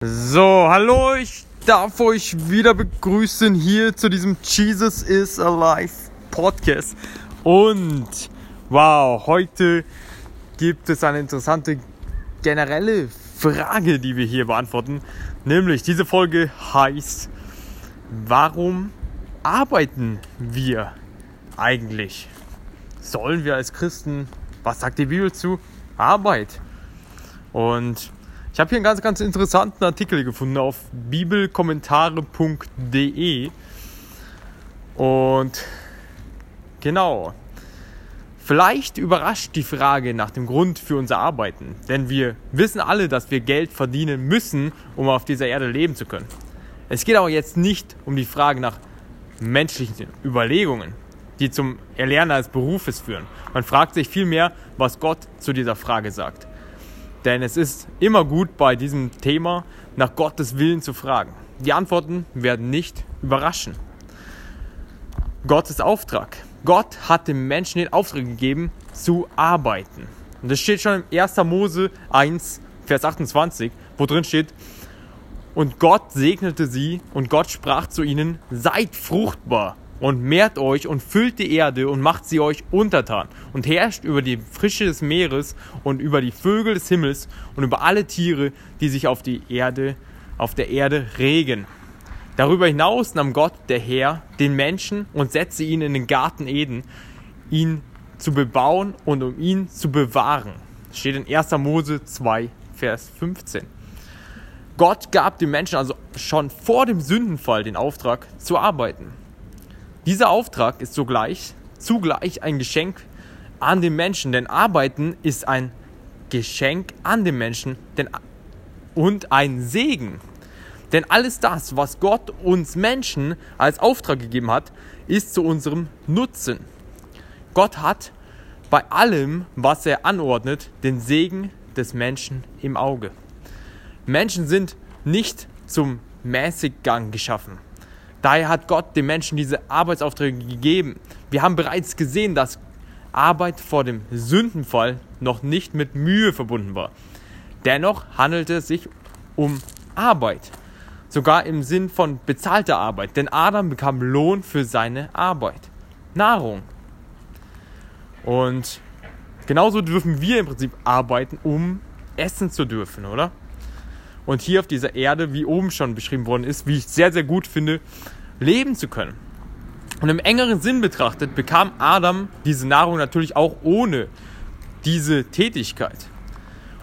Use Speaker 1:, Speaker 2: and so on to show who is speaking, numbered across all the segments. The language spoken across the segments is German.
Speaker 1: So, hallo, ich darf euch wieder begrüßen hier zu diesem Jesus is Alive Podcast. Und wow, heute gibt es eine interessante generelle Frage, die wir hier beantworten. Nämlich, diese Folge heißt, warum arbeiten wir eigentlich? Sollen wir als Christen, was sagt die Bibel zu? Arbeit. Und ich habe hier einen ganz, ganz interessanten Artikel gefunden auf bibelkommentare.de. Und genau, vielleicht überrascht die Frage nach dem Grund für unser Arbeiten. Denn wir wissen alle, dass wir Geld verdienen müssen, um auf dieser Erde leben zu können. Es geht aber jetzt nicht um die Frage nach menschlichen Überlegungen, die zum Erlernen als Berufes führen. Man fragt sich vielmehr, was Gott zu dieser Frage sagt. Denn es ist immer gut bei diesem Thema nach Gottes Willen zu fragen. Die Antworten werden nicht überraschen. Gottes Auftrag. Gott hat dem Menschen den Auftrag gegeben, zu arbeiten. Und das steht schon im 1. Mose 1, Vers 28, wo drin steht, und Gott segnete sie und Gott sprach zu ihnen, seid fruchtbar und mehrt euch und füllt die Erde und macht sie euch untertan und herrscht über die Frische des Meeres und über die Vögel des Himmels und über alle Tiere, die sich auf die Erde, auf der Erde regen. Darüber hinaus nahm Gott, der Herr, den Menschen und setzte ihn in den Garten Eden, ihn zu bebauen und um ihn zu bewahren. Das steht in 1. Mose 2, Vers 15. Gott gab dem Menschen also schon vor dem Sündenfall den Auftrag zu arbeiten. Dieser Auftrag ist sogleich, zugleich ein Geschenk an den Menschen, denn Arbeiten ist ein Geschenk an den Menschen denn, und ein Segen. Denn alles das, was Gott uns Menschen als Auftrag gegeben hat, ist zu unserem Nutzen. Gott hat bei allem, was er anordnet, den Segen des Menschen im Auge. Menschen sind nicht zum Mäßiggang geschaffen. Daher hat Gott den Menschen diese Arbeitsaufträge gegeben. Wir haben bereits gesehen, dass Arbeit vor dem Sündenfall noch nicht mit Mühe verbunden war. Dennoch handelte es sich um Arbeit, sogar im Sinn von bezahlter Arbeit, denn Adam bekam Lohn für seine Arbeit, Nahrung. Und genauso dürfen wir im Prinzip arbeiten, um essen zu dürfen, oder? Und hier auf dieser Erde, wie oben schon beschrieben worden ist, wie ich sehr, sehr gut finde, leben zu können. Und im engeren Sinn betrachtet bekam Adam diese Nahrung natürlich auch ohne diese Tätigkeit.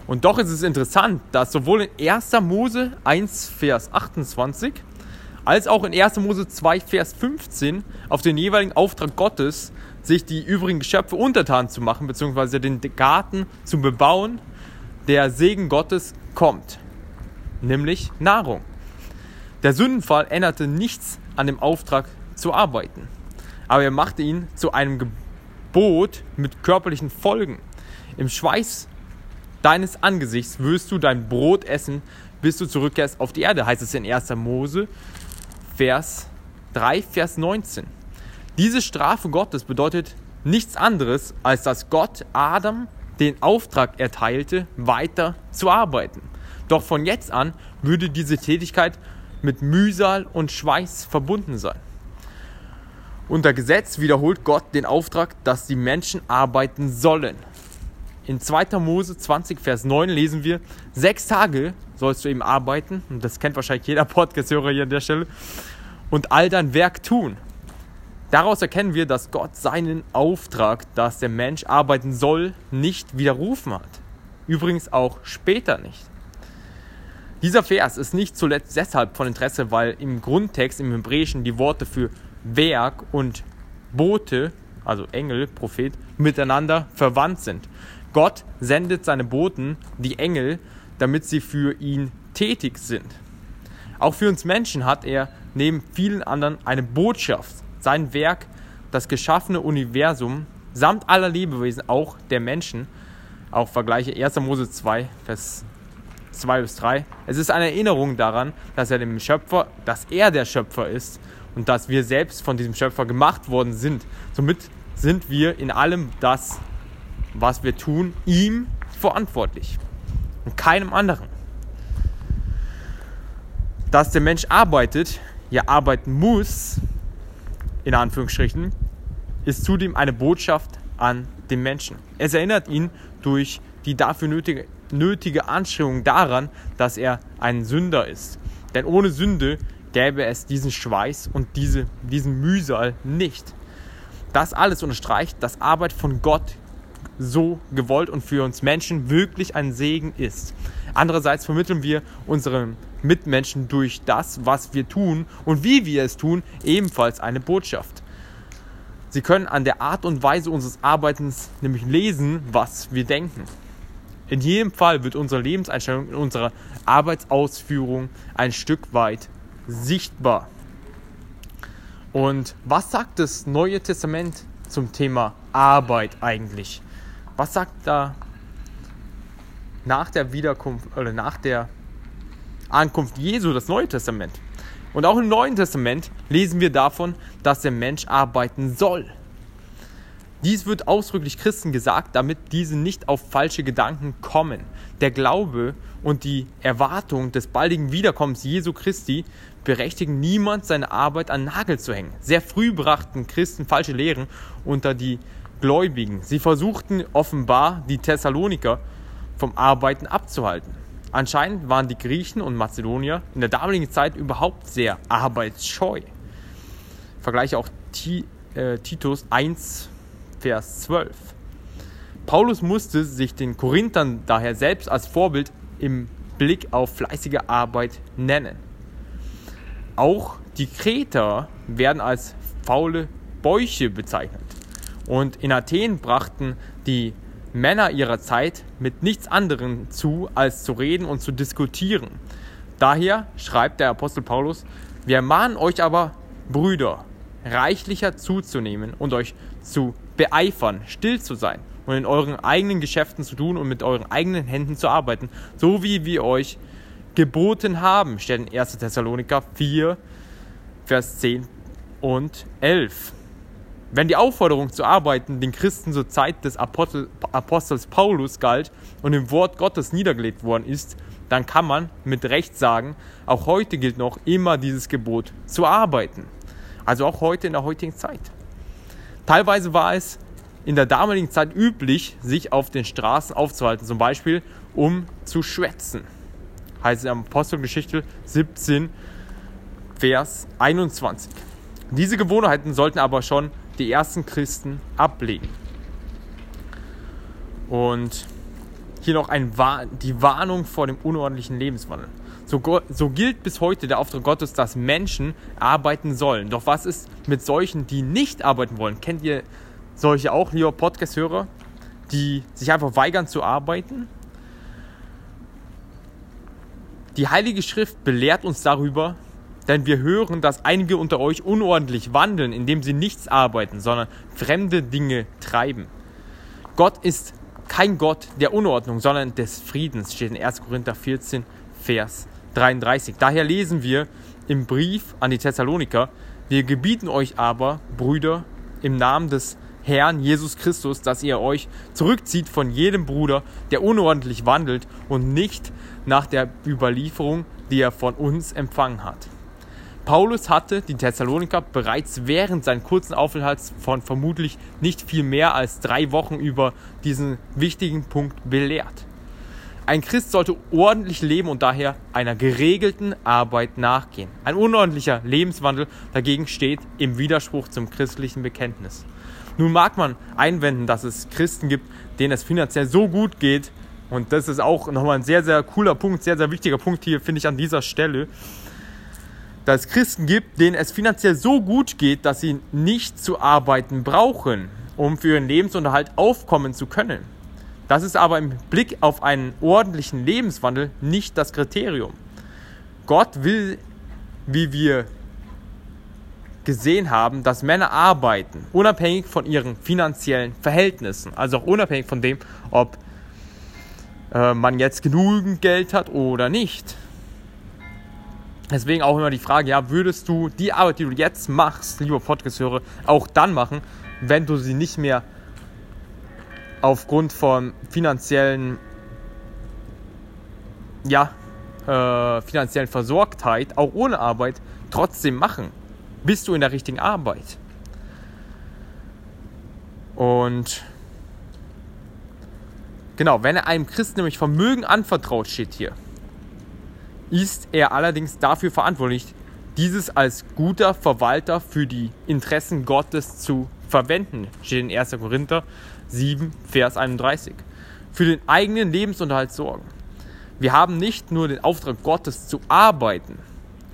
Speaker 1: Und doch ist es interessant, dass sowohl in 1. Mose 1, Vers 28 als auch in 1. Mose 2, Vers 15 auf den jeweiligen Auftrag Gottes, sich die übrigen Geschöpfe untertan zu machen, beziehungsweise den Garten zu bebauen, der Segen Gottes kommt nämlich Nahrung. Der Sündenfall änderte nichts an dem Auftrag zu arbeiten, aber er machte ihn zu einem Gebot mit körperlichen Folgen. Im Schweiß deines Angesichts wirst du dein Brot essen, bis du zurückkehrst auf die Erde, heißt es in 1. Mose, Vers 3, Vers 19. Diese Strafe Gottes bedeutet nichts anderes, als dass Gott Adam den Auftrag erteilte, weiter zu arbeiten. Doch von jetzt an würde diese Tätigkeit mit Mühsal und Schweiß verbunden sein. Unter Gesetz wiederholt Gott den Auftrag, dass die Menschen arbeiten sollen. In 2. Mose 20, Vers 9 lesen wir, sechs Tage sollst du eben arbeiten, und das kennt wahrscheinlich jeder Podcast-Hörer hier an der Stelle, und all dein Werk tun. Daraus erkennen wir, dass Gott seinen Auftrag, dass der Mensch arbeiten soll, nicht widerrufen hat. Übrigens auch später nicht. Dieser Vers ist nicht zuletzt deshalb von Interesse, weil im Grundtext im Hebräischen die Worte für Werk und Bote, also Engel, Prophet, miteinander verwandt sind. Gott sendet seine Boten, die Engel, damit sie für ihn tätig sind. Auch für uns Menschen hat er neben vielen anderen eine Botschaft. Sein Werk, das geschaffene Universum, samt aller Lebewesen, auch der Menschen, auch Vergleiche 1. Mose 2, Vers 2 bis 3. Es ist eine Erinnerung daran, dass er dem Schöpfer, dass er der Schöpfer ist und dass wir selbst von diesem Schöpfer gemacht worden sind. Somit sind wir in allem das, was wir tun, ihm verantwortlich und keinem anderen. dass der Mensch arbeitet, ja arbeiten muss, in Anführungsstrichen, ist zudem eine Botschaft an den Menschen. Es erinnert ihn durch die dafür nötige, nötige Anstrengung daran, dass er ein Sünder ist. Denn ohne Sünde gäbe es diesen Schweiß und diese, diesen Mühsal nicht. Das alles unterstreicht, dass Arbeit von Gott so gewollt und für uns Menschen wirklich ein Segen ist. Andererseits vermitteln wir unseren Mitmenschen durch das, was wir tun und wie wir es tun, ebenfalls eine Botschaft. Sie können an der Art und Weise unseres Arbeitens nämlich lesen, was wir denken. In jedem Fall wird unsere Lebenseinstellung in unserer Arbeitsausführung ein Stück weit sichtbar. Und was sagt das Neue Testament zum Thema Arbeit eigentlich? Was sagt da nach der Wiederkunft oder nach der Ankunft Jesu das Neue Testament? Und auch im Neuen Testament lesen wir davon, dass der Mensch arbeiten soll. Dies wird ausdrücklich Christen gesagt, damit diese nicht auf falsche Gedanken kommen. Der Glaube und die Erwartung des baldigen Wiederkommens Jesu Christi berechtigen niemand, seine Arbeit an Nagel zu hängen. Sehr früh brachten Christen falsche Lehren unter die Gläubigen. Sie versuchten offenbar, die Thessaloniker vom Arbeiten abzuhalten. Anscheinend waren die Griechen und Mazedonier in der damaligen Zeit überhaupt sehr arbeitsscheu. Vergleiche auch äh, Titus 1, Vers 12. Paulus musste sich den Korinthern daher selbst als Vorbild im Blick auf fleißige Arbeit nennen. Auch die Kreter werden als faule Bäuche bezeichnet. Und in Athen brachten die Männer ihrer Zeit mit nichts anderem zu, als zu reden und zu diskutieren. Daher schreibt der Apostel Paulus, wir mahnen euch aber, Brüder, reichlicher zuzunehmen und euch zu beeifern, still zu sein und in euren eigenen Geschäften zu tun und mit euren eigenen Händen zu arbeiten, so wie wir euch geboten haben, steht in 1. Thessaloniker 4, Vers 10 und 11. Wenn die Aufforderung zu arbeiten den Christen zur Zeit des Apostel, Apostels Paulus galt und im Wort Gottes niedergelegt worden ist, dann kann man mit Recht sagen, auch heute gilt noch immer dieses Gebot zu arbeiten. Also auch heute in der heutigen Zeit. Teilweise war es in der damaligen Zeit üblich, sich auf den Straßen aufzuhalten, zum Beispiel um zu schwätzen. Heißt es in Apostelgeschichte 17, Vers 21. Diese Gewohnheiten sollten aber schon die ersten Christen ablegen. Und hier noch ein, die Warnung vor dem unordentlichen Lebenswandel. So, so, gilt bis heute der Auftrag Gottes, dass Menschen arbeiten sollen. Doch was ist mit solchen, die nicht arbeiten wollen? Kennt ihr solche auch, lieber Podcast-Hörer, die sich einfach weigern zu arbeiten? Die Heilige Schrift belehrt uns darüber, denn wir hören, dass einige unter euch unordentlich wandeln, indem sie nichts arbeiten, sondern fremde Dinge treiben. Gott ist kein Gott der Unordnung, sondern des Friedens, steht in 1. Korinther 14, Vers 33. Daher lesen wir im Brief an die Thessaloniker, wir gebieten euch aber, Brüder, im Namen des Herrn Jesus Christus, dass ihr euch zurückzieht von jedem Bruder, der unordentlich wandelt und nicht nach der Überlieferung, die er von uns empfangen hat. Paulus hatte die Thessaloniker bereits während seines kurzen Aufenthalts von vermutlich nicht viel mehr als drei Wochen über diesen wichtigen Punkt belehrt. Ein Christ sollte ordentlich leben und daher einer geregelten Arbeit nachgehen. Ein unordentlicher Lebenswandel dagegen steht im Widerspruch zum christlichen Bekenntnis. Nun mag man einwenden, dass es Christen gibt, denen es finanziell so gut geht, und das ist auch nochmal ein sehr, sehr cooler Punkt, sehr, sehr wichtiger Punkt hier, finde ich an dieser Stelle, dass es Christen gibt, denen es finanziell so gut geht, dass sie nicht zu arbeiten brauchen, um für ihren Lebensunterhalt aufkommen zu können. Das ist aber im Blick auf einen ordentlichen Lebenswandel nicht das Kriterium. Gott will, wie wir gesehen haben, dass Männer arbeiten, unabhängig von ihren finanziellen Verhältnissen, also auch unabhängig von dem, ob äh, man jetzt genügend Geld hat oder nicht. Deswegen auch immer die Frage, ja, würdest du die Arbeit, die du jetzt machst, lieber Podcast-Hörer, auch dann machen, wenn du sie nicht mehr aufgrund von finanziellen, ja, äh, finanziellen Versorgtheit, auch ohne Arbeit, trotzdem machen. Bist du in der richtigen Arbeit? Und genau, wenn er einem Christen nämlich Vermögen anvertraut, steht hier, ist er allerdings dafür verantwortlich, dieses als guter Verwalter für die Interessen Gottes zu verwenden. Steht in 1. Korinther 7, Vers 31. Für den eigenen Lebensunterhalt sorgen. Wir haben nicht nur den Auftrag Gottes zu arbeiten.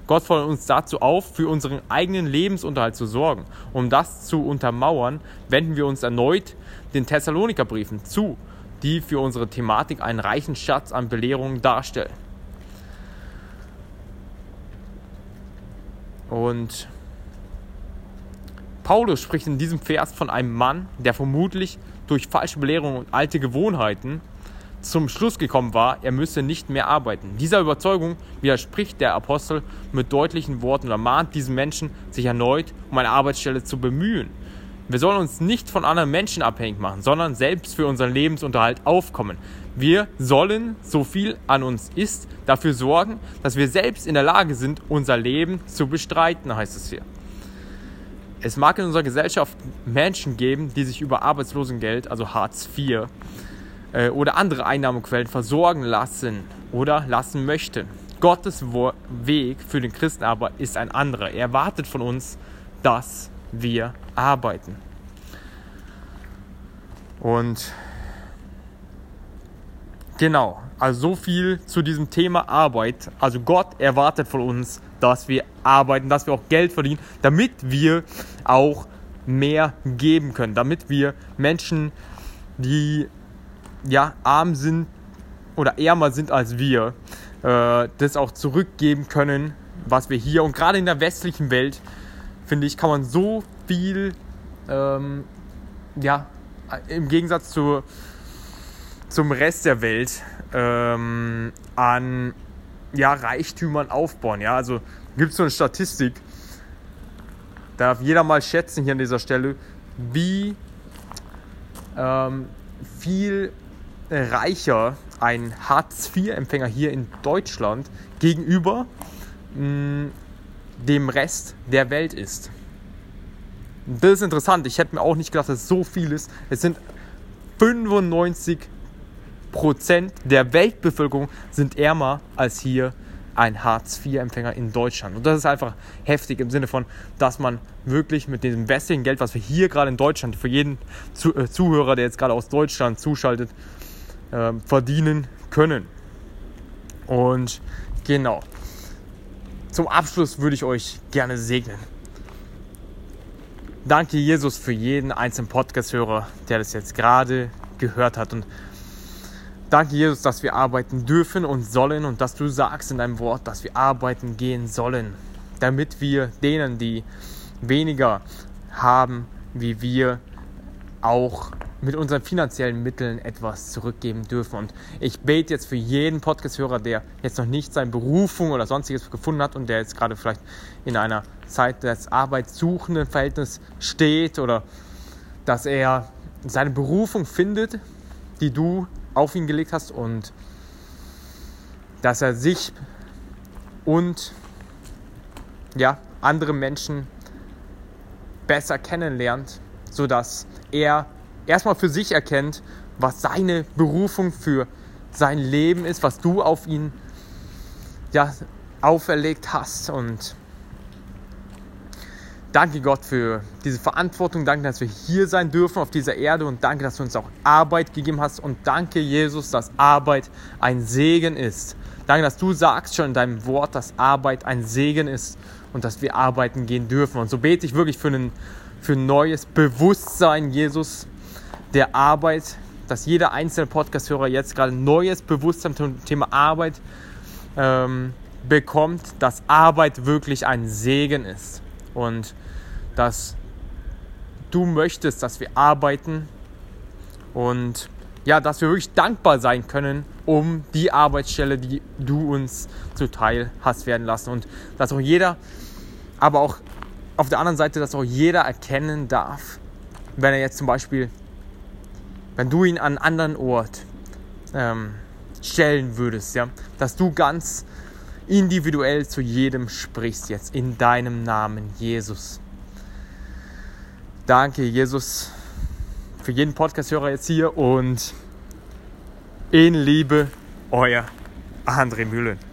Speaker 1: Gott fordert uns dazu auf, für unseren eigenen Lebensunterhalt zu sorgen. Um das zu untermauern, wenden wir uns erneut den Thessalonikerbriefen zu, die für unsere Thematik einen reichen Schatz an Belehrungen darstellen. Und Paulus spricht in diesem Vers von einem Mann, der vermutlich durch falsche Belehrungen und alte Gewohnheiten zum Schluss gekommen war, er müsse nicht mehr arbeiten. Dieser Überzeugung widerspricht der Apostel mit deutlichen Worten und ermahnt diesen Menschen, sich erneut um eine Arbeitsstelle zu bemühen. Wir sollen uns nicht von anderen Menschen abhängig machen, sondern selbst für unseren Lebensunterhalt aufkommen. Wir sollen, so viel an uns ist, dafür sorgen, dass wir selbst in der Lage sind, unser Leben zu bestreiten, heißt es hier. Es mag in unserer Gesellschaft Menschen geben, die sich über Arbeitslosengeld, also Hartz IV, äh, oder andere Einnahmequellen versorgen lassen oder lassen möchten. Gottes Weg für den Christen aber ist ein anderer. Er erwartet von uns, dass wir arbeiten. Und genau, also so viel zu diesem Thema Arbeit. Also Gott erwartet von uns, dass wir arbeiten, dass wir auch Geld verdienen, damit wir auch mehr geben können, damit wir Menschen, die ja arm sind oder ärmer sind als wir, äh, das auch zurückgeben können, was wir hier und gerade in der westlichen Welt, finde ich, kann man so viel, ähm, ja, im Gegensatz zu, zum Rest der Welt ähm, an ja, Reichtümern aufbauen. Ja? Also gibt es so eine Statistik, darf jeder mal schätzen hier an dieser Stelle, wie ähm, viel reicher ein Hartz-IV-Empfänger hier in Deutschland gegenüber mh, mm, dem Rest der Welt ist. Das ist interessant. Ich hätte mir auch nicht gedacht, dass es so viel ist. Es sind 95 Prozent der Weltbevölkerung sind ärmer als hier ein Hartz-IV-Empfänger in Deutschland. Und das ist einfach heftig im Sinne von, dass man wirklich mit dem westlichen Geld, was wir hier gerade in Deutschland, für jeden äh, Zuhörer, der jetzt gerade aus Deutschland zuschaltet, äh, verdienen können. Und genau. Zum Abschluss würde ich euch gerne segnen. Danke, Jesus, für jeden einzelnen Podcast-Hörer, der das jetzt gerade gehört hat. Und danke, Jesus, dass wir arbeiten dürfen und sollen und dass du sagst in deinem Wort, dass wir arbeiten gehen sollen, damit wir denen, die weniger haben, wie wir, auch mit unseren finanziellen Mitteln etwas zurückgeben dürfen. Und ich bete jetzt für jeden Podcast-Hörer, der jetzt noch nicht seine Berufung oder sonstiges gefunden hat und der jetzt gerade vielleicht in einer Zeit des arbeitssuchenden Verhältnisses steht oder dass er seine Berufung findet, die du auf ihn gelegt hast und dass er sich und ja, andere Menschen besser kennenlernt, sodass er erstmal für sich erkennt, was seine Berufung für sein Leben ist, was du auf ihn ja, auferlegt hast. Und danke Gott für diese Verantwortung. Danke, dass wir hier sein dürfen auf dieser Erde. Und danke, dass du uns auch Arbeit gegeben hast. Und danke, Jesus, dass Arbeit ein Segen ist. Danke, dass du sagst schon in deinem Wort, dass Arbeit ein Segen ist und dass wir arbeiten gehen dürfen. Und so bete ich wirklich für, einen, für ein neues Bewusstsein, Jesus, der Arbeit, dass jeder einzelne Podcast-Hörer jetzt gerade ein neues Bewusstsein zum Thema Arbeit ähm, bekommt, dass Arbeit wirklich ein Segen ist und dass du möchtest, dass wir arbeiten und ja, dass wir wirklich dankbar sein können um die Arbeitsstelle, die du uns zuteil hast werden lassen. Und dass auch jeder, aber auch auf der anderen Seite, dass auch jeder erkennen darf, wenn er jetzt zum Beispiel wenn du ihn an einen anderen Ort ähm, stellen würdest, ja, dass du ganz individuell zu jedem sprichst jetzt in deinem Namen, Jesus. Danke, Jesus, für jeden Podcast-Hörer jetzt hier und in Liebe, euer André Mühlen.